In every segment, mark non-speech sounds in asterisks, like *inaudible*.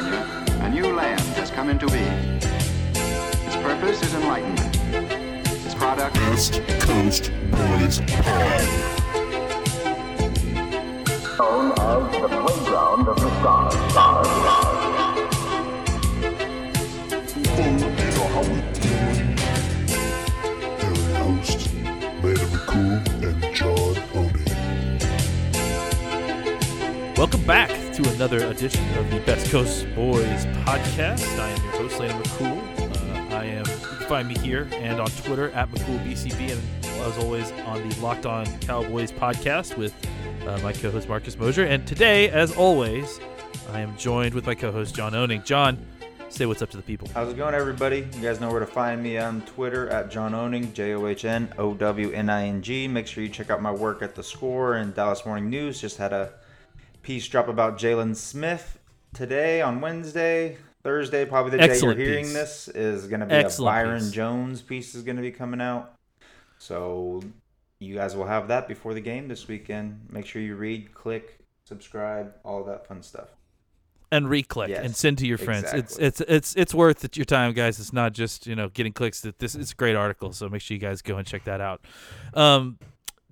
California, a new land has come into being. Its purpose is enlightenment. Its product is Coast Boys Pod. known as the playground of the stars. stars, stars. You know how we do it. They're your hosts, Lana McCool and John Owning. Welcome back to another edition of the Best Coast Boys podcast. I am your host, Lana McCool. Uh, I am, you can find me here and on Twitter at McCoolBCB, and as always on the Locked On Cowboys podcast with uh, my co host Marcus Mosher. And today, as always, I am joined with my co host John Owning. John, say what's up to the people. How's it going, everybody? You guys know where to find me on Twitter at John Owning, J O H N O W N I N G. Make sure you check out my work at The Score and Dallas Morning News. Just had a piece drop about Jaylon Smith today on Wednesday. Thursday, probably the day Excellent you're hearing piece. this, is going to be Excellent a Byron piece. Jones piece is going to be coming out. So you guys will have that before the game this weekend. Make sure you read, click, subscribe, all that fun stuff. and reclick Yes, and send to your friends. It's exactly. it's it's it's worth your time, guys. It's not just you know getting clicks. That this it's a great article, so make sure you guys go and check that out. Um,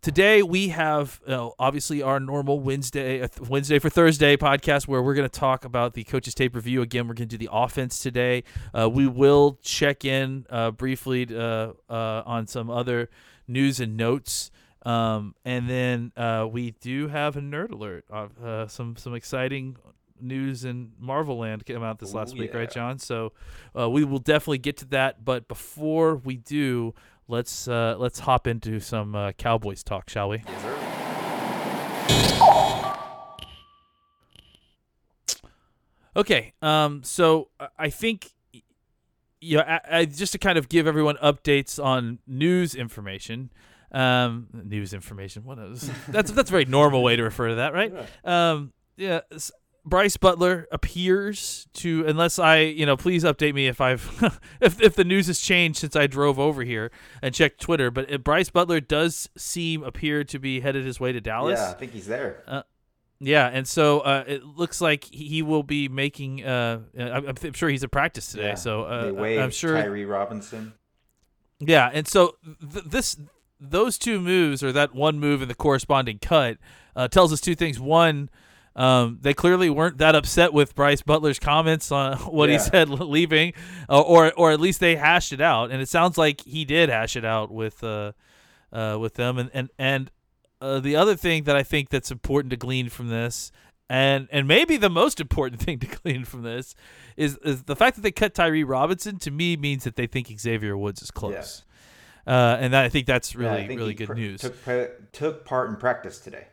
today we have uh, obviously our normal Wednesday uh, Wednesday for Thursday podcast where we're going to talk about the coaches tape review. Again, we're going to do the offense today. Uh, we will check in uh, briefly uh, uh, on some other news and notes. Um, and then uh, we do have a nerd alert of uh, some some exciting news in Marvel Land came out this last Ooh, week, right. John? So uh, we will definitely get to that. But before we do, let's uh, let's hop into some uh, Cowboys talk, shall we? Okay. Um. So I- think. You know, I, I, just to kind of give everyone updates on news information, um, news information. What is *laughs* that's that's a very normal way to refer to that, right? Um, yeah. Brice Butler appears to, unless I, you know, please update me if I've, *laughs* if if the news has changed since I drove over here and checked Twitter. But uh, Brice Butler does seem appear to be headed his way to Dallas. Yeah, I think he's there. Yeah, and so uh, it looks like he will be making. Uh, I'm, I'm sure he's at practice today. Yeah. So uh, I'm sure. Tyree Robinson. Yeah, and so th- this, those two moves, or that one move and the corresponding cut, uh, tells us two things. One, um, they clearly weren't that upset with Brice Butler's comments on *laughs* what he said *laughs* leaving, uh, or or at least they hashed it out, and it sounds like he did hash it out with uh, uh, with them, and and and uh, the other thing that I think that's important to glean from this, and and maybe the most important *laughs* thing to glean from this, is is the fact that they cut Tyree Robinson. To me, means that they think Xavier Woods is close, uh, and that, I think that's Yeah, really think really good pr- news. Took took part in practice today.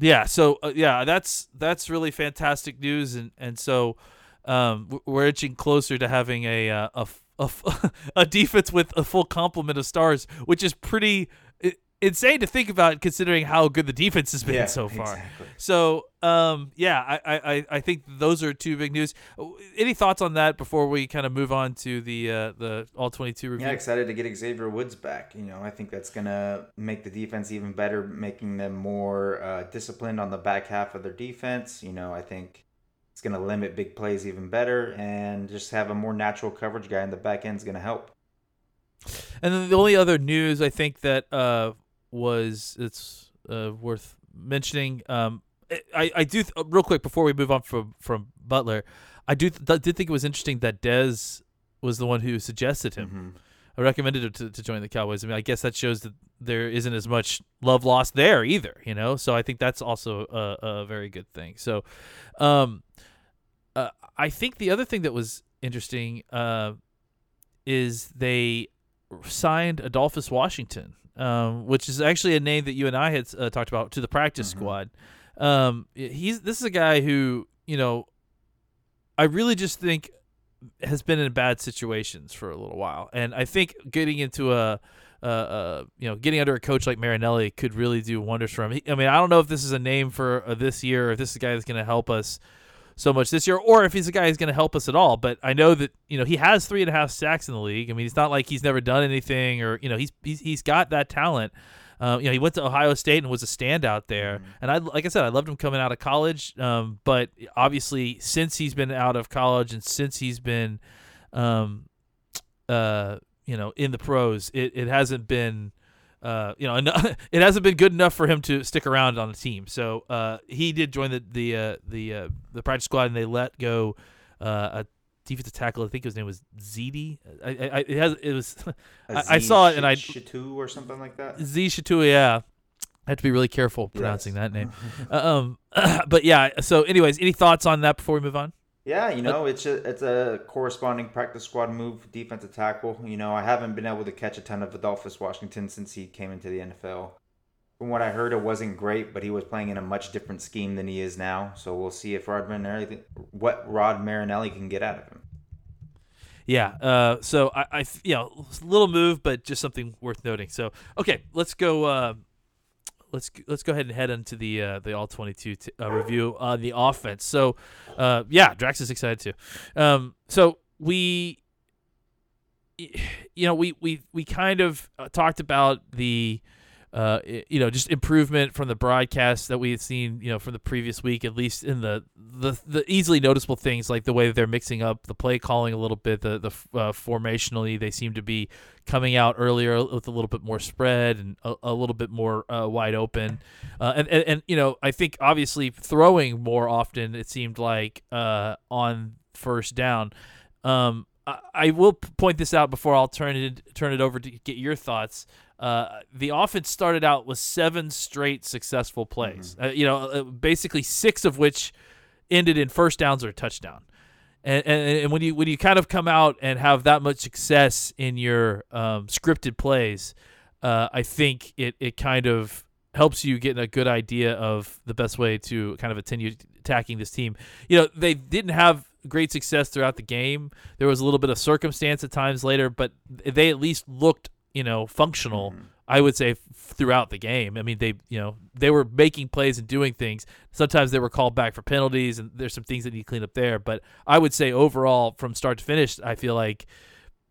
Yeah. So uh, yeah, that's that's really fantastic news, and and so um, we're inching closer to having a uh, *laughs* a defense with a full complement of stars, which is pretty insane to think about considering how good the defense has been Yeah, so far. exactly. So um, yeah, I, I I- think those are two big news. Uh, Any thoughts on that before we kind of move on to the uh, the all twenty two review? Yeah, excited to get Xavier Woods back. You know, I think that's gonna make the defense even better, making them more uh, disciplined on the back half of their defense. You know, I think it's gonna limit big plays even better, and just have a more natural coverage guy in the back end is gonna help. And then the only other news I think that uh, was it's uh, worth mentioning. Um, I I do th- real quick before we move on from from Butler, I do th- did think it was interesting that Dez was the one who suggested him. Mhm. I recommended him to, to join the Cowboys. I mean, I guess that shows that there isn't as much love lost there either, you know. So I think that's also a, a very good thing. So, um, uh, I think the other thing that was interesting uh, is they signed Adolphus Washington, um, which is actually a name that you and I had uh, talked about to the practice Mhm. squad. Um, he's this is a guy who you know, I really just think has been in bad situations for a little while, and I think getting into a uh, uh, you know, getting under a coach like Marinelli could really do wonders for him. He, I mean, I don't know if this is a name for uh, this year, or if this is a guy that's going to help us so much this year, or if he's a guy who's going to help us at all. But I know that you know he has three and a half sacks in the league. I mean, it's not like he's never done anything, or you know, he's he's, he's got that talent. Uh, you know, he went to Ohio State and was a standout there. Mm-hmm. And I, like I said, I loved him coming out of college. Um, but obviously, since he's been out of college and since he's been, um, uh, you know, in the pros, it, it hasn't been. Uh, you know, *laughs* it hasn't been good enough for him to stick around on the team. So uh, he did join the the uh, the uh, the practice squad, and they let go uh, a defensive tackle. I think his name was Zedi. I, I, it has it was *laughs* I, I saw it and I Shatu or something like that. Z Shatua, yeah. I have to be really careful pronouncing that name. *laughs* um, *clears throat* but yeah. So, anyways, any thoughts on that before we move on? Yeah, you know, it's a it's a corresponding practice squad move, defensive tackle. You know, I haven't been able to catch a ton of Adolphus Washington since he came into the NFL. From what I heard, it wasn't great, but he was playing in a much different scheme than he is now. So we'll see if Rod Marinelli, what Rod Marinelli can get out of him. Yeah. Uh, so I, I, you know, little move, but just something worth noting. So okay, let's go. Uh, let's let's go ahead and head into the uh, the all twenty two t- uh, review on the offense. So, uh, yeah, Drax is excited too. Um, so we, you know, we we we kind of uh, talked about the. Uh, you know, just improvement from the broadcast that we had seen, you know, from the previous week, at least in the the, the easily noticeable things like the way that they're mixing up the play calling a little bit, the the uh, formationally they seem to be coming out earlier with a little bit more spread and a, a little bit more uh, wide open, uh, and, and and you know I think obviously throwing more often it seemed like uh, on first down. Um, I, I will point this out before I'll turn it turn it over to get your thoughts. Uh, the offense started out with seven straight successful plays. Uh, you know, uh, basically six of which ended in first downs or a touchdown. And, and, and when you when you kind of come out and have that much success in your um, scripted plays, uh, I think it, it kind of helps you get a good idea of the best way to kind of continue attacking this team. You know, they didn't have great success throughout the game. There was a little bit of circumstance at times later, but they at least looked, you know, functional. I would say f- throughout the game. I mean, they, you know, they were making plays and doing things. Sometimes they were called back for penalties, and there's some things that need to clean up there. But I would say overall, from start to finish, I feel like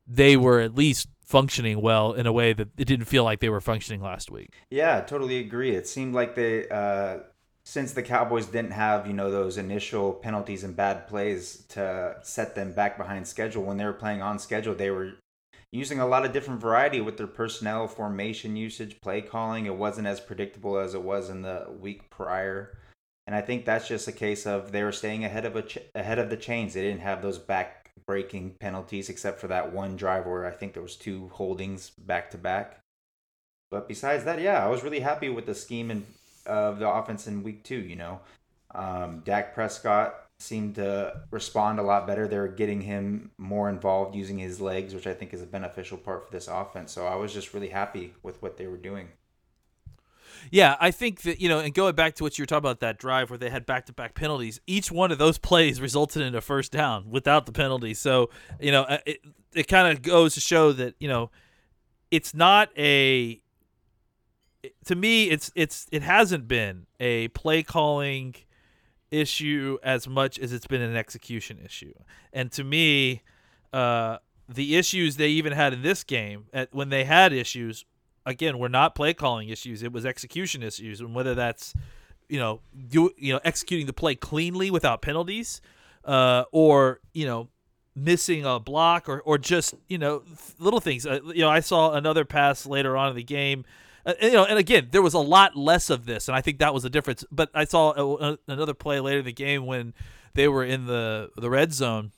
they were at least functioning well in a way that it didn't feel like they were functioning last week. Yeah, totally agree. It seemed like they, uh, since the Cowboys didn't have, you know, those initial penalties and bad plays to set them back behind schedule, when they were playing on schedule, they were using a lot of different variety with their personnel, formation usage, play calling. It wasn't as predictable as it was in the week prior. And I think that's just a case of they were staying ahead of a ch- ahead of the chains. They didn't have those back breaking penalties except for that one drive where I think there was two holdings back to back. But besides that, yeah, I was really happy with the scheme and of the offense in week two. You know, um, Dak Prescott seemed to respond a lot better. They were getting him more involved using his legs, which I think is a beneficial part for this offense. So I was just really happy with what they were doing. Yeah, I think that you know, and going back to what you were talking about that drive where they had back-to-back penalties, each one of those *laughs* plays resulted in a first down without the penalty. So you know, it it kind of goes to show that you know, it's not a. To me, it's it's it hasn't been a play calling issue as much as it's been an execution issue, and to me, uh, the issues they even had in this game at when they had issues again were not play calling issues. It was execution issues. And whether that's you know do you know executing the play cleanly without penalties uh, or you know missing a block or or just you know little things. Uh, you know I saw another pass later on in the game uh, and, you know and again there was a lot less of this and I think that was the difference but I saw a, a, another play later in the game when they were in the the red zone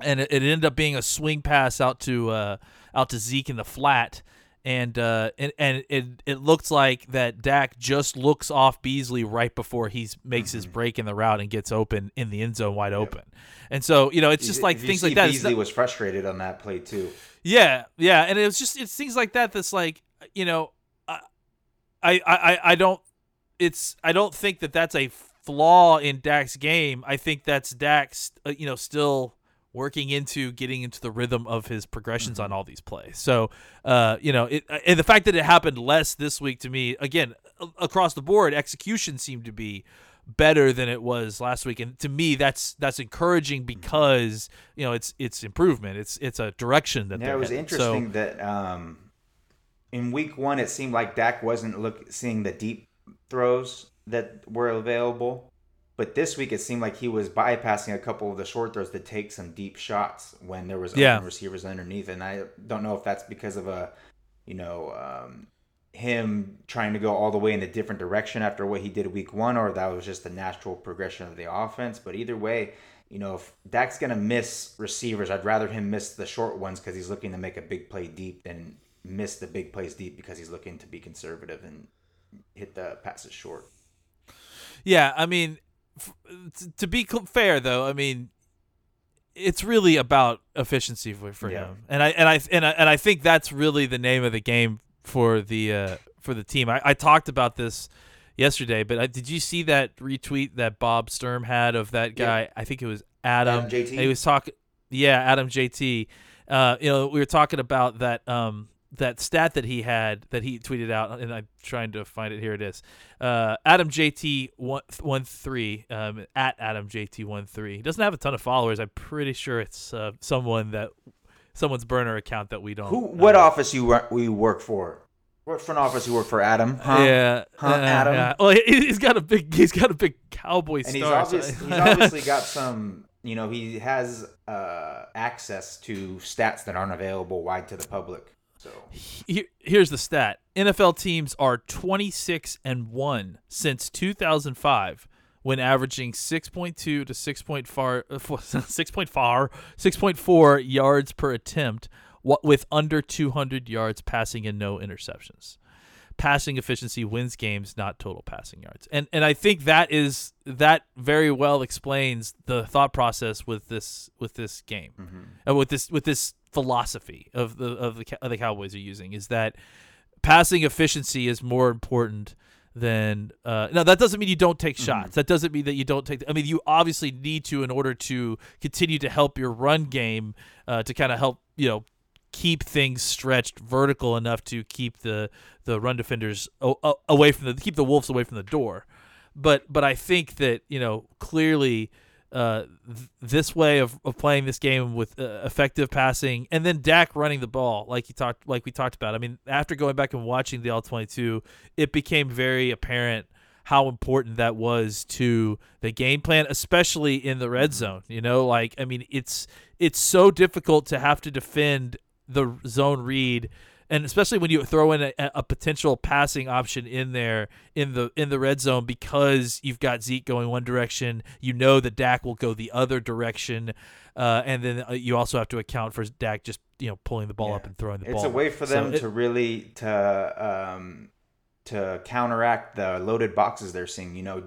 and it, it ended up being a swing pass out to uh, out to Zeke in the flat, and uh, and and it it looks like that Dak just looks off Beasley right before he makes his break in the route and gets open in the end zone wide open, and so you know it's just like If things like that. Beasley not- was frustrated on that play too. yeah, yeah, and it was just it's things like that that's like you know, I I I, I don't it's I don't think that that's a flaw in Dak's game. I think that's Dak's uh, you know still working into getting into the rhythm of his progressions on all these plays. So, uh, you know, it, and the fact that it happened less this week to me, again, across the board, execution seemed to be better than it was last week, and to me, that's that's encouraging because you know it's it's improvement. It's it's a direction that Yeah, it was heading. So- interesting that um, in week one, it seemed like Dak wasn't look seeing the deep throws that were available. But this week, it seemed like he was bypassing a couple of the short throws to take some deep shots when there was open Yeah. receivers underneath. And I don't know if that's because of a, you know, um, him trying to go all the way in a different direction after what he did week one, or that was just the natural progression of the offense. But either way, you know, if Dak's gonna miss receivers, I'd rather him miss the short ones because he's looking to make a big play deep than miss the big plays deep because he's looking to be conservative and hit the passes short. Yeah, I mean, to be fair though, I mean, it's really about efficiency for, for Yeah. him, and I and I and I and I think that's really the name of the game for the uh, for the team. I, I talked about this yesterday, but I, did you see that retweet that Bob Sturm had of that Yeah. guy? I think it was Adam. Adam JT? He was talking, yeah, Adam JT. Uh, you know, we were talking about that um, that stat that he had that he tweeted out, and I'm trying to find it. Here it is. Uh, Adam JT one one three um, at Adam JT one three. He doesn't have a ton of followers. I'm pretty sure it's uh, someone that someone's burner account that we don't. Who? What uh, office you work? We work for? What front office you work for? Adam? Huh? Yeah, Huh, uh, Adam? yeah. Well, he, he's got a big he's got a big cowboy and he's star. so- *laughs* he's obviously got some you know he has uh, access to stats that aren't available wide to the public so Here- here's the stat: NFL teams are 26 and one since 2005, when averaging 6.2 to 6.4 uh, *laughs* 6.4 6.4 yards per attempt, with under 200 yards passing and no interceptions. Passing efficiency wins games, not total passing yards. And and I think that is that very well explains the thought process with this with this game, uh, with this with this philosophy of the of the of the Cowboys are using is that passing efficiency is more important than uh now that doesn't mean you don't take shots. That doesn't mean that you don't take i mean you obviously need to in order to continue to help your run game uh to kind of help you know keep things stretched vertical enough to keep the the run defenders o- o- away from the keep the wolves away from the door. But but i think that you know clearly uh, th- this way of, of playing this game with uh, effective passing and then Dak running the ball like you talked like we talked about. I mean, after going back and watching the all 22, it became very apparent how important that was to the game plan, especially in the red zone. You know, like I mean, it's it's so difficult to have to defend the zone read and especially when you throw in a, a potential passing option in there in the in the red zone because you've got Zeke going one direction, you know that Dak will go the other direction, uh, and then uh, you also have to account for Dak just you know pulling the ball up and throwing the it's ball. It's a way for So them it- to really to um to counteract the loaded boxes they're seeing you know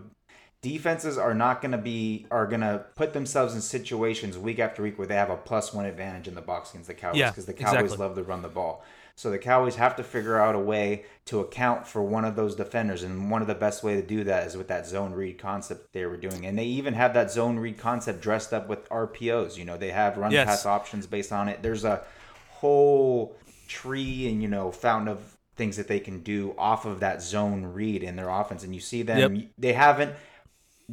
defenses are not going to be are going to put themselves in situations week after week where they have a plus one advantage in the box against the cowboys Yeah, because the cowboys exactly. love to run the ball so the cowboys have to figure out a way to account for one of those defenders and one of the best way to do that is with that zone read concept they were doing and they even have that zone read concept dressed up with rpos you know they have run Yes. pass options based on it there's a whole tree and you know fountain of things that they can do off of that zone read in their offense and you see them Yep. they haven't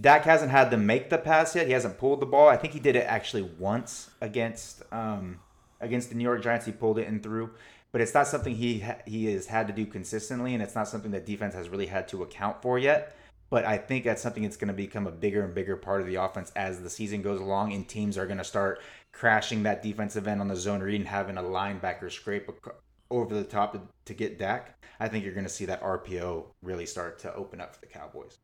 Dak hasn't had them make the pass yet. He hasn't pulled the ball. I think he did it actually once against um, against the New York Giants. He pulled it and threw, but it's not something he ha- he has had to do consistently, and it's not something that defense has really had to account for yet. But I think that's something that's going to become a bigger and bigger part of the offense as the season goes along, and teams are going to start crashing that defensive end on the zone read and having a linebacker scrape over the top to, to get Dak. I think you're going to see that RPO really start to open up for the Cowboys.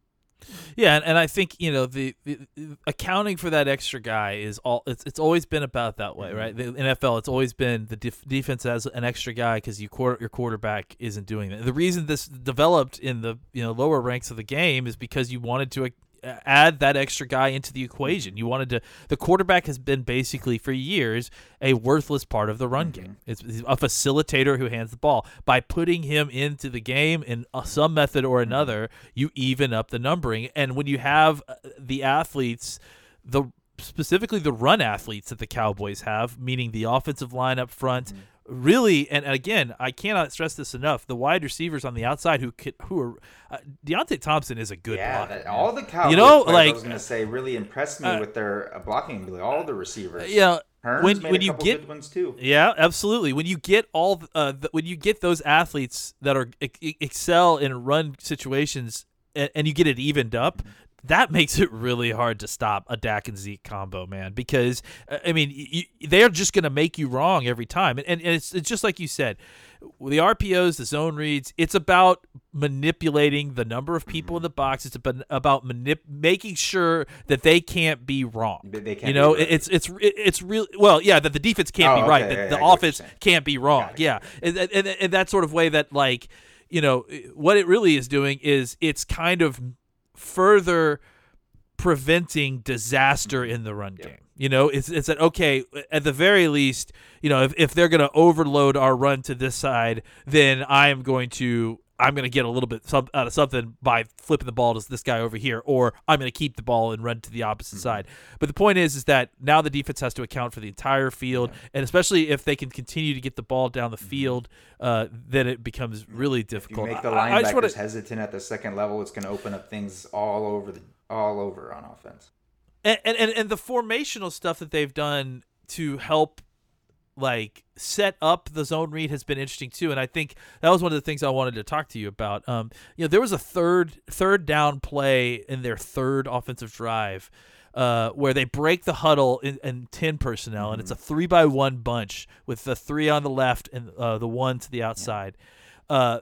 Yeah, and, and I think you know the, the accounting for that extra guy is all. It's it's always been about that way, right? Mm-hmm. The NFL, it's always been the def- defense has an extra guy because you quarter, your quarterback isn't doing that. The reason this developed in the you know lower ranks of the game is because you wanted to add that extra guy into the equation. You wanted to. The quarterback has been basically for years a worthless part of the run game. It's, a facilitator who hands the ball. By putting him into the game in uh, some method or another, you even up the numbering. And when you have uh, the athletes, the specifically the run athletes that the Cowboys have, meaning the offensive line up front. Really, and again, I cannot stress this enough. The wide receivers on the outside, who could, who are uh, Deonte Thompson is a good Yeah, blocker. all the Cowboys You know, like- I was gonna say really impressed me uh, with their uh, blocking ability. All the receivers. Yeah, Hurns when when you get ones too. Yeah, absolutely. When you get all uh, the, when you get those athletes that are ex- excel in run situations and, and you get it evened up, that makes it really hard to stop a Dak and Zeke combo, man. Because uh, I mean, y y- they're just going to make you wrong every time, and, and it's it's just like you said, the RPOs, the zone reads. It's about manipulating the number of people in the box. It's about manip- making sure that they can't be wrong. They- can't you know, right. it's it's it's real. Well, yeah, that the defense can't Oh, be right. okay, That yeah, the I offense can't be wrong. Yeah, and, and, and that sort of way that like you know what it really is doing is it's kind of further preventing disaster in the run game. You know, it's it's that okay. At the very least, you know, if, if they're going to overload our run to this side, then I am going to I'm going to get a little bit out of something by flipping the ball to this guy over here, or I'm going to keep the ball and run to the opposite side. But the point is, is that now the defense has to account for the entire field, and especially if they can continue to get the ball down the field, uh, then it becomes really If you difficult. make the I- I linebackers wanna- hesitant at the second level, it's going to open up things all over the all over on offense. and, and and and the formational stuff that they've done to help like set up the zone read has been interesting too. And i think that was one of the things i wanted to talk to you about. Um you know there was a third third down play in their third offensive drive uh, where they break the huddle in, in 10 personnel and it's a three by one bunch with the three on the left and uh, the one to the outside. Uh,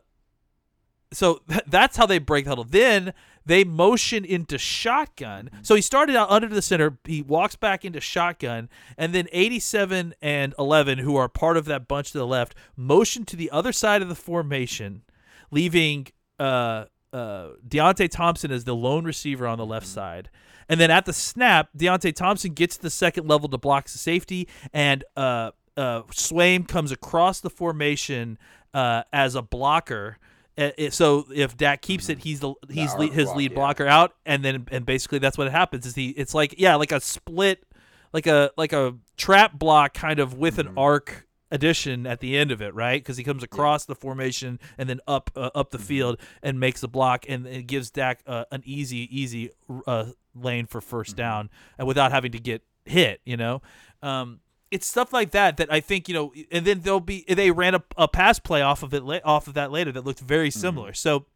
so th- *laughs* that's how they break the huddle. Then they motion into shotgun. So he started out under the center. He walks back into shotgun, and then 87 and 11, who are part of that bunch to the left, motion to the other side of the formation, leaving uh, uh, Deonte Thompson as the lone receiver on the left side. And then at the snap, Deonte Thompson gets to the second level to block the safety, and uh, uh, Swaim comes across the formation uh, as a blocker. Uh, so if Dak keeps it, he's the he's arc lead, his block, lead yeah. blocker out, and then and basically that's what happens. Is he? It's like yeah, like a split, like a like a trap block kind of with Mm-hmm. an arc addition at the end of it, right? Because he comes across the formation and then up uh, up Mm-hmm. the field and makes the block, and it gives Dak uh, an easy easy uh, lane for 1st Mm-hmm. down, and without having to get hit. You know. Um, it's stuff like that that I think you know, and then there'll be they ran a, a pass play off of it la- off of that later that looked very mm-hmm. similar. So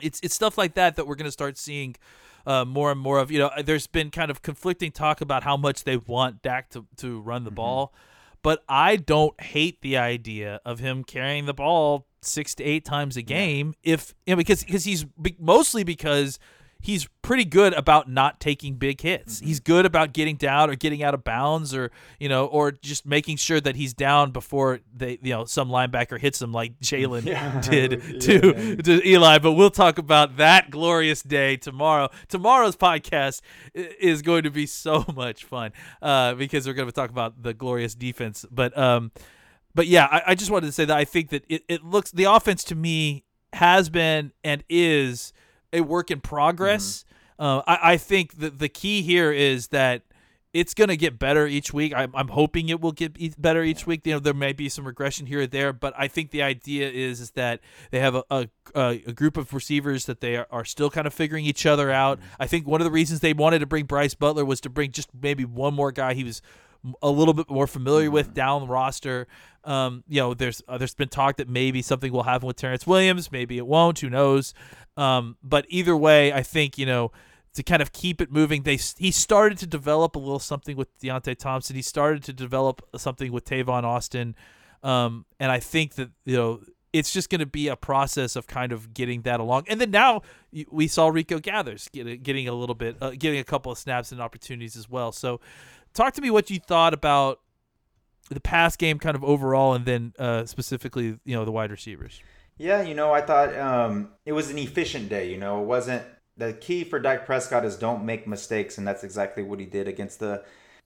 it's it's stuff like that that we're going to start seeing uh, more and more of. You know, uh, there's been kind of conflicting talk about how much they want Dak to to run the mm-hmm. ball, but I don't hate the idea of him carrying the ball six to eight times a game if you know, because because he's be- mostly because he's pretty good about not taking big hits. He's good about getting down or getting out of bounds or you know or just making sure that he's down before they you know some linebacker hits him like Jaylon *laughs* did *laughs* to to Eli. But we'll talk about that glorious day tomorrow. Tomorrow's podcast is going to be so *laughs* much fun uh, because we're going to talk about the glorious defense. But um, but yeah, I, I just wanted to say that I think that it, it looks the offense to me has been and is a work in progress. Uh, I, I think that the key here is that it's going to get better each week. I'm, I'm hoping it will get better each week. You know, there may be some regression here or there, but I think the idea is is that they have a, a, a group of receivers that they are, are still kind of figuring each other out. I think one of the reasons they wanted to bring Brice Butler was to bring just maybe one more guy he was a little bit more familiar with down the roster. Um, you know, there's uh, there's been talk that maybe something will happen with Terrance Williams, maybe it won't. Who knows? Um, but either way, I think you know to kind of keep it moving. They he started to develop a little something with Deonte Thompson. He started to develop something with Tavon Austin, um, and I think that you know it's just going to be a process of kind of getting that along. And then now we saw Rico Gathers get, getting a little bit, uh, getting a couple of snaps and opportunities as well. So, talk to me what you thought about the pass game, kind of overall, and then uh, specifically, you know, the wide receivers. Yeah, you know, I thought um, it was an efficient day. You know, it wasn't the key for Dak Prescott is don't make mistakes, and that's exactly what he did against the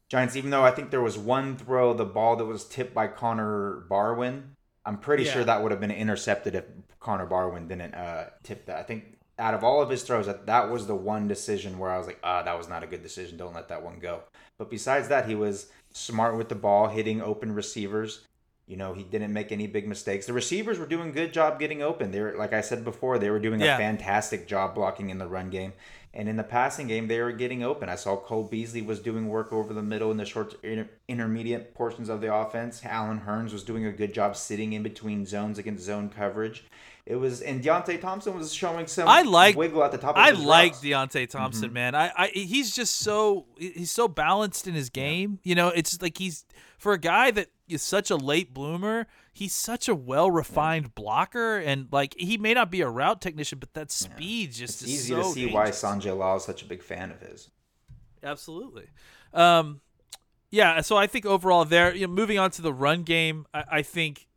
Giants. Even though I think there was one throw, the ball that was tipped by Connor Barwin. I'm pretty Yeah. sure that would have been intercepted if Connor Barwin didn't uh, tip that. I think out of all of his throws, that that was the one decision where I was like, ah, that was not a good decision. Don't let that one go. But besides that, he was smart with the ball, hitting open receivers. You know, he didn't make any big mistakes. The receivers were doing a good job getting open. They were, like I said before, they were doing Yeah. a fantastic job blocking in the run game. And in the passing game, they were getting open. I saw Cole Beasley was doing work over the middle in the short inter- intermediate portions of the offense. Allen Hurns was doing a good job sitting in between zones against zone coverage. It was and Deonte Thompson was showing some I like wiggle at the top. Of I his like routes. Deonte Thompson, Mm-hmm. man. I, I he's just so he's so balanced in his game. You know, it's like he's for a guy that is such a late bloomer. He's such a well refined blocker, and like he may not be a route technician, but that speed just It's is easy so to see why. Sanjay Lal is such a big fan of his. Absolutely. Um, yeah. So I think overall, there. You know, moving on to the run game, I, I think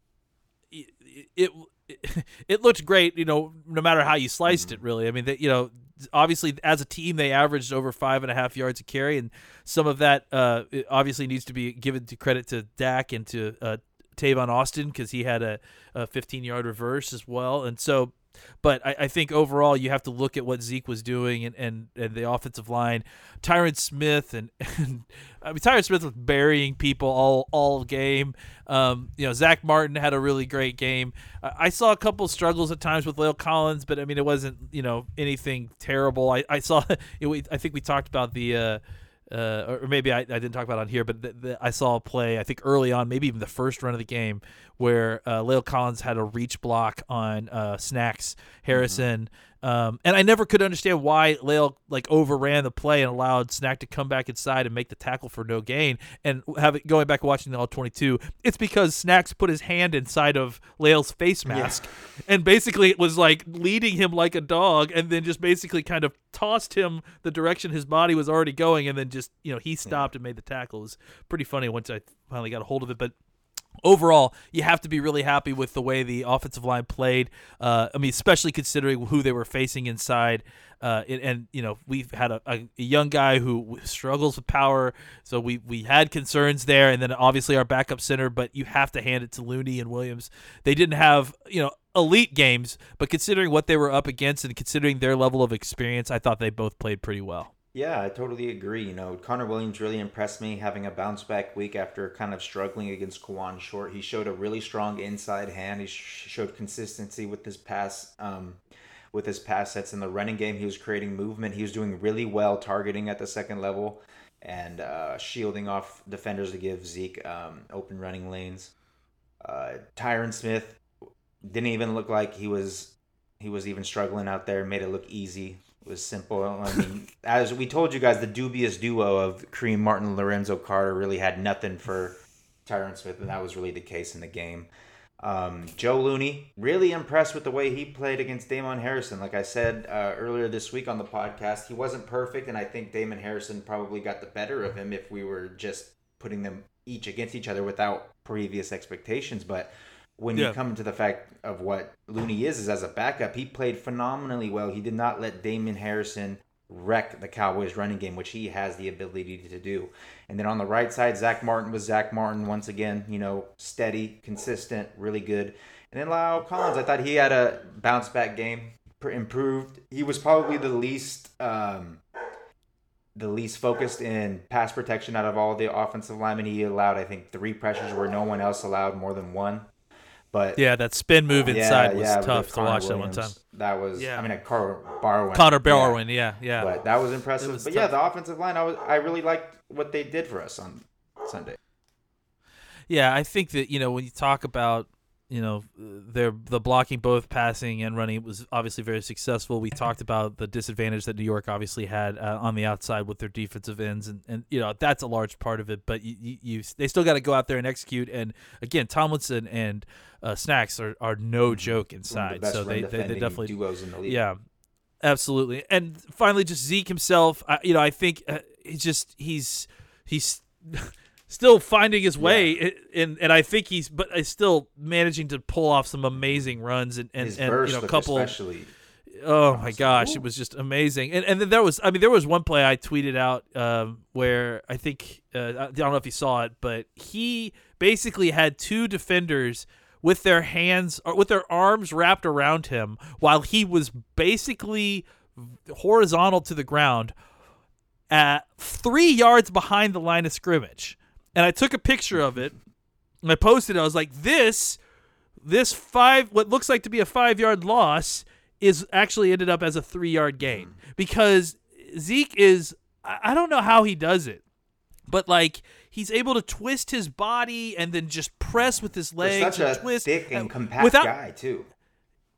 it, it *laughs* it looked great. You know, no matter how you sliced it, really. I mean, that you know, obviously as a team they averaged over five and a half yards a carry, and some of that uh, obviously needs to be given to credit to Dak and to uh, Tavon Austin because he had a, a 15 yard reverse as well, and so. But I, I think overall you have to look at what Zeke was doing and, and, and the offensive line. Tyron Smith and, *laughs* and I mean Tyron Smith was burying people all all game. Um, you know Zack Martin had a really great game. I, I saw a couple struggles at times with La'el Collins, but I mean it wasn't you know anything terrible. I, I saw *laughs* it, I think we talked about the. Uh, uh, or maybe I, I didn't talk about it on here, but I saw a play I think early on, maybe even the first run of the game, where uh, La'el Collins had a reach block on uh, Snacks Harrison, um, and I never could understand why La'el like overran the play and allowed Snack to come back inside and make the tackle for no gain. And have it going back and watching the all twenty two, it's because Snacks put his hand inside of La'el's face mask, and basically it was like leading him like a dog, and then just basically kind of tossed him the direction his body was already going, and then just you know he stopped and made the tackle. It was pretty funny once I finally got a hold of it, but overall, you have to be really happy with the way the offensive line played. Uh, I mean, especially considering who they were facing inside. Uh, and, and you know, we've had a, a, young guy who struggles with power, so we we had concerns there. And then obviously our backup center, but you have to hand it to Looney and Williams. They didn't have you know elite games, but considering what they were up against and considering their level of experience, I thought they both played pretty well. Yeah, I totally agree. You know, Connor Williams really impressed me having a bounce back week after kind of struggling against Kawann Short. He showed a really strong inside hand. He sh- showed consistency with his pass, um, with his pass sets in the running game. He was creating movement. He was doing really well targeting at the second level and uh, shielding off defenders to give Zeke um, open running lanes. Uh, Tyron Smith didn't even look like he was he was even struggling out there. Made it look easy. Was simple. I mean, as we told you guys, the dubious duo of Kareem Martin, Lorenzo Carter really had nothing for Tyron Smith, and that was really the case in the game. Um, Joe Looney really impressed with the way he played against Damon Harrison. Like I said uh, earlier this week on the podcast, he wasn't perfect, and I think Damon Harrison probably got the better of him if we were just putting them each against each other without previous expectations. But when Yeah. you come to the fact of what Looney is, is as a backup, he played phenomenally well. He did not let Damon Harrison wreck the Cowboys running game, which he has the ability to do. And then on the right side, Zack Martin was Zack Martin once again, you know, steady, consistent, really good. And then La'el Collins, I thought he had a bounce back game, improved. He was probably the least um, the least focused in pass protection out of all the offensive linemen. He allowed, I think, three pressures where no one else allowed more than one. But Yeah, that spin move inside was with tough to watch that one time. That was, Yeah. I mean, a Car- Barwin. Connor yeah. Barwin, yeah, yeah. But that was impressive. Was but yeah, the offensive line, I was, I really liked what they did for us on Sunday. Yeah, I think that you know when you talk about you know their the blocking both passing and running was obviously very successful. We talked about the disadvantage that New York obviously had uh, on the outside with their defensive ends, and, and you know that's a large part of it. But you, you, you they still got to go out there and execute. And again, Tomlinson and uh, Snacks are, are no joke One of inside, the so they, they they definitely duos in the league. yeah, absolutely. And finally, just Zeke himself. I, you know, I think uh, he's just he's he's *laughs* still finding his way, i- and and I think he's but is still managing to pull off some amazing runs and and, and you know a couple. especially. Oh my gosh, it was just amazing. And and then there was I mean there was one play I tweeted out um, where I think uh, I don't know if you saw it, but he basically had two defenders with their hands or with their arms wrapped around him while he was basically horizontal to the ground at 3 yards behind the line of scrimmage. And I took a picture of it and I posted it. I was like this this five what looks like to be a 5 yard loss is actually ended up as a three yard gain because Zeke is I don't know how he does it, but like he's able to twist his body and then just press with his legs such a twist thick and compact without guy too.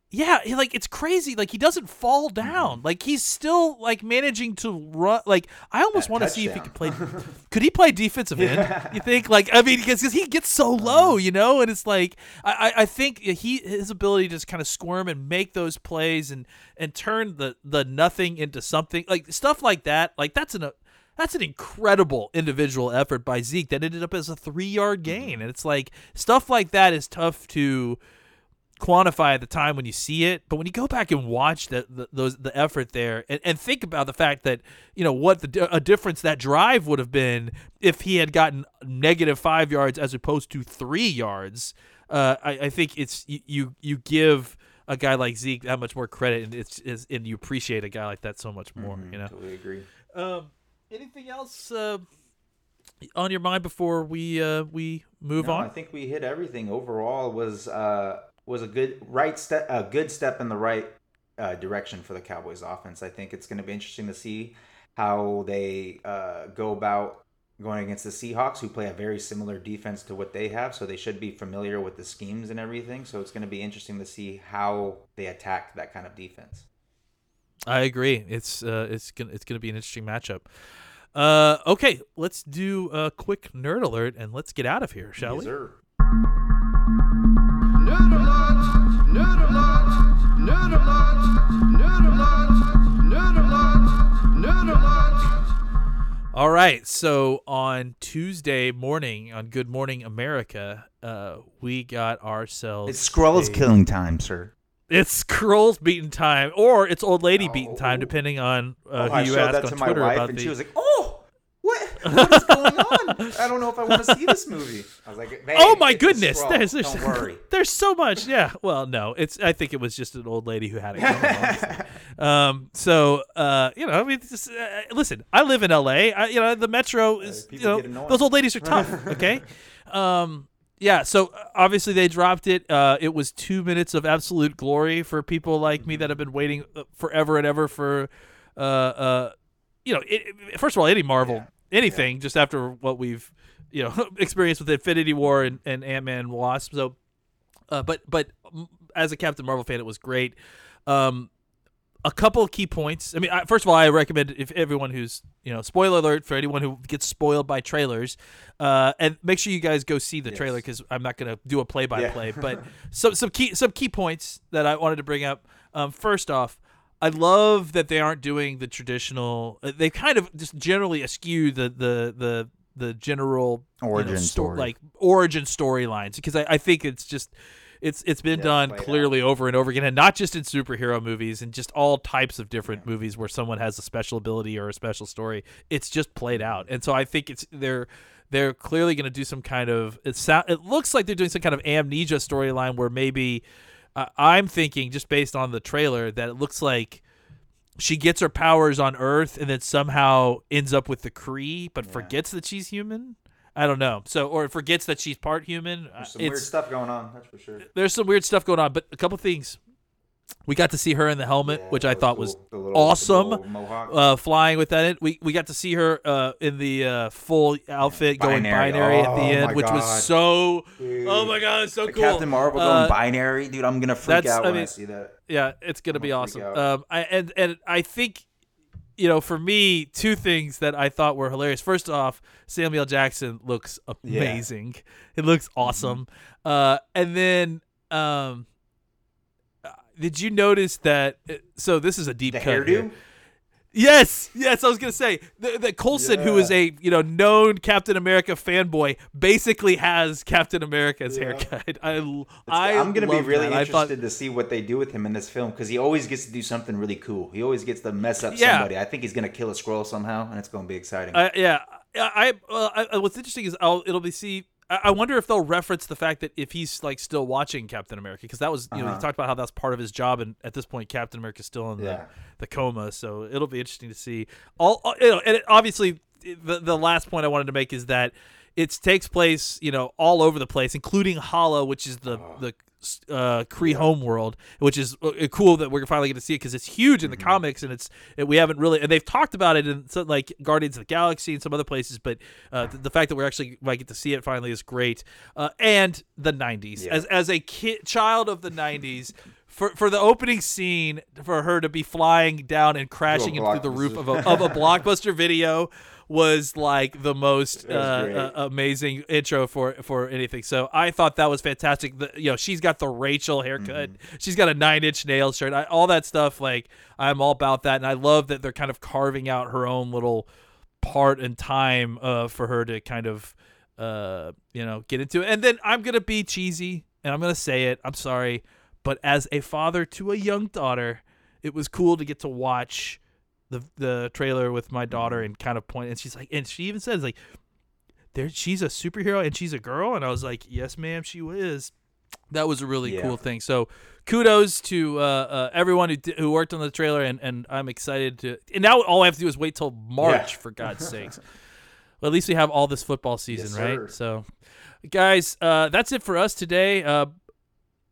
Yeah, he- like it's crazy. Like he doesn't fall down. Like he's still like managing to run. Like I almost want to see if he could play. *laughs* could he play defensive end? *laughs* You think? Like I mean, because he gets so low, you know, and it's like I I, I think he his ability to just kind of squirm and make those plays and and turn the the nothing into something like stuff like that. Like that's an. That's an incredible individual effort by Zeke that ended up as a three yard gain. And it's like stuff like that is tough to quantify at the time when you see it, but when you go back and watch the, the those the effort there and, and think about the fact that you know what the a difference that drive would have been if he had gotten negative five yards as opposed to three yards. Uh, I, I think it's you, you you give a guy like Zeke that much more credit, and it's, it's and you appreciate a guy like that so much more. You know. Totally agree. Um, anything else uh, on your mind before we uh, we move No, on? I think we hit everything. Overall, was uh, was a good right step, a good step in the right uh, direction for the Cowboys offense. I think it's going to be interesting to see how they uh, go about going against the Seahawks, who play a very similar defense to what they have. So they should be familiar with the schemes and everything. So it's going to be interesting to see how they attack that kind of defense. I agree. It's uh, it's gonna it's gonna be an interesting matchup. Uh, okay, let's do a quick nerd alert and let's get out of here, shall Yes, we? sir. All right. So on Tuesday morning on Good Morning America, uh, we got ourselves It's Skrulls a- killing time, sir. It's Skrulls beating time, or it's old lady beating time, Oh. depending on uh, Oh, I who you showed ask that on to my Twitter wife, about and the. she was like, "Oh, what? What is going on? I don't know if I want to see this movie." I was like, "Babe, Oh my goodness! There's, there's, don't worry." *laughs* there's so much. Yeah. Well, no, it's. I think it was just an old lady who had it. Going, *laughs* um. So, uh, you know, I mean, just, uh, listen. I live in L.A. I, you know, the metro is. you know, those old ladies are tough. *laughs* Okay. um. Yeah. So uh, obviously they dropped it. Uh. It was two minutes of absolute glory for people like me that have been waiting uh, forever and ever for. Uh. Uh. You know, it, first of all, any Marvel, anything, just after what we've, you know, *laughs* experienced with Infinity War and, and Ant Man Wasp. So, uh, but but as a Captain Marvel fan, it was great. Um, a couple of key points. I mean, I, first of all, I recommend if everyone who's you know, spoiler alert for anyone who gets spoiled by trailers, uh, and make sure you guys go see the trailer because I'm not gonna do a play by play. But *laughs* some some key some key points that I wanted to bring up. Um, first off. I love that they aren't doing the traditional. uh, They kind of just generally eschew the the the the general you know, Origin sto- story. like origin storylines, because I, I think it's just it's it's been Yeah, done played out. clearly over and over again, and not just in superhero movies and just all types of different movies where someone has a special ability or a special story. It's just played out, and so I think it's they're they're clearly going to do some kind of it. Sound, it looks like they're doing some kind of amnesia storyline where maybe uh, I'm thinking just based on the trailer that it looks like she gets her powers on Earth and then somehow ends up with the Kree, but forgets that she's human. I don't know. So or forgets that she's part human. Uh, There's some it's, weird stuff going on. That's for sure. there's some weird stuff going on, but a couple things. We got to see her in the helmet, Yeah, which I was thought cool. was The little- awesome. little. Uh, flying with that, we we got to see her uh, in the uh, full outfit going Binary. binary at the Oh end, my which was so. Dude. Oh my god, it's so The cool. Captain Marvel going Uh, binary, dude. I'm gonna freak out when I mean, see that. yeah, it's gonna be gonna awesome. Um, I and and I think, you know, for me, two things that I thought were hilarious. First off, Samuel Jackson looks amazing. It looks Mm-hmm. awesome. Uh, and then, um, did you notice that? uh, So this is a deep The cut. hairdo. here. Yes, yes, I was gonna say that Coulson, who is a you know known Captain America fanboy, basically has Captain America's haircut. *laughs* I, I I'm gonna be really that. Interested thought- to see what they do with him in this film because he always gets to do something really cool. He always gets to mess up Yeah. somebody. I think he's gonna kill a Skrull somehow, and it's gonna be exciting. I, yeah, I, I, uh, I what's interesting is I'll it'll be see. I wonder if they'll reference the fact that if he's like still watching Captain America because that was you know he Uh-huh. talked about how that's part of his job and at this point Captain America's still in the, Yeah. the coma so it'll be interesting to see all all- you know and it, obviously the the last point I wanted to make is that it takes place you know all over the place including Hala which is the the uh, Kree Homeworld, which is uh, cool that we're finally going to see it because it's huge in the comics and it's it, we haven't really and they've talked about it in some, like Guardians of the Galaxy and some other places, but uh, the, the fact that we're actually might get to see it finally is great. Uh, and the '90s Yeah. as as a kid child of the '90s. For, for the opening scene, for her to be flying down and crashing into the roof of a, of a *laughs* blockbuster video was like the most uh, uh, amazing intro for for anything. So I thought that was fantastic. The, you know, she's got the Rachel haircut. Mm-hmm. She's got a nine inch nail shirt. I, all that stuff. Like I'm all about that, and I love that they're kind of carving out her own little part and time uh, for her to kind of uh, you know get into it. And then I'm gonna be cheesy, and I'm gonna say it. I'm sorry, but as a father to a young daughter, it was cool to get to watch the the trailer with my daughter and kind of point and she's like and she even says like there she's a superhero and she's a girl. And I was like yes ma'am she is. That was a really Yeah. cool thing. So kudos to uh, uh, everyone who, di- who worked on the trailer and, and I'm excited to and now all I have to do is wait till March Yeah. for God's *laughs* sakes. Well, at least we have all this football season Yes, right so guys uh, that's it for us today. Uh,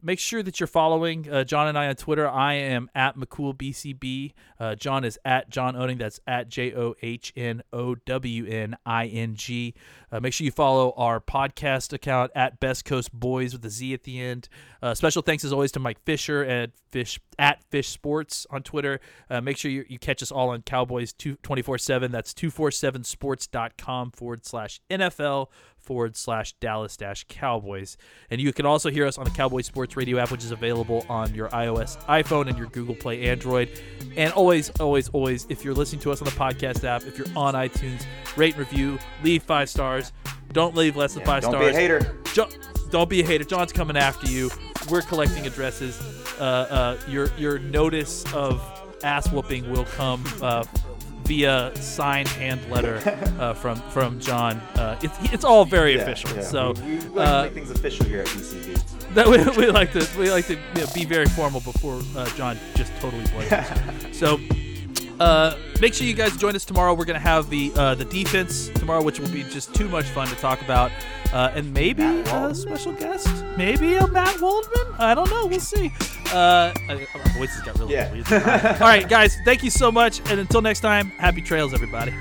make sure that you're following uh, John and I on Twitter. I am at McCoolBCB. Uh, John is at John Owning. That's at J O H N O W N I N G. Uh, make sure you follow our podcast account at Best Coast Boys with a Z at the end. Uh, special thanks as always to Mike Fisher at Fish at Fish Sports on Twitter. Uh, make sure you, you catch us all on Cowboys 24 7. That's 247sports.com forward slash NFL forward slash Dallas dash Cowboys. And you can also hear us on the Cowboy Sports Radio app, which is available on your iOS, iPhone, and your Google Play Android. And always, always, always, if you're listening to us on the podcast app, if you're on iTunes, rate and review, leave five stars. Don't leave less than Yeah, five don't stars. be a hater. Jo- don't be a hater. John's coming after you. We're collecting addresses. Uh, uh, your your notice of ass whooping will come uh, via signed hand letter *laughs* uh, from from John. Uh, it's it's all very Yeah, official. yeah. So we, we like uh, to make things official here at BCB. that we, we like to we like to you know, be very formal before uh, John just totally blows. *laughs* so uh, make sure you guys join us tomorrow. We're gonna have the uh, the defense tomorrow, which will be just too much fun to talk about, uh, and maybe a special guest, maybe a Matt Waldman. I don't know. We'll see. Uh, I- my voice has got really Yeah. weird. All right, *laughs* guys. Thank you so much, and until next time, happy trails, everybody.